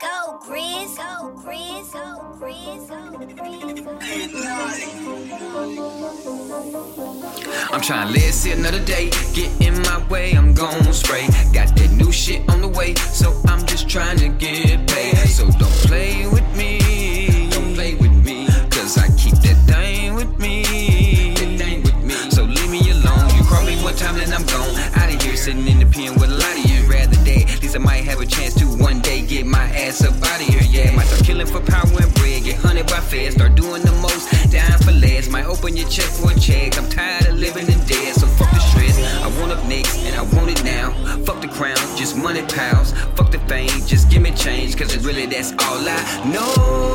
Go Grizz, go Grizz, go Grizz, I'm trying to live, see another day. Get in my way, I'm gon' spray. Got I might have a chance to one day get my ass up out of here. Yeah, might start killing for power and bread. Get hunted by feds. Start doing the most. Dying for less. Might open your check for a check. I'm tired of living in debt. So fuck the stress. I want up next and I want it now. Fuck the crown, just money pals. Fuck the fame, just give me change. Cause it's really that's all I know.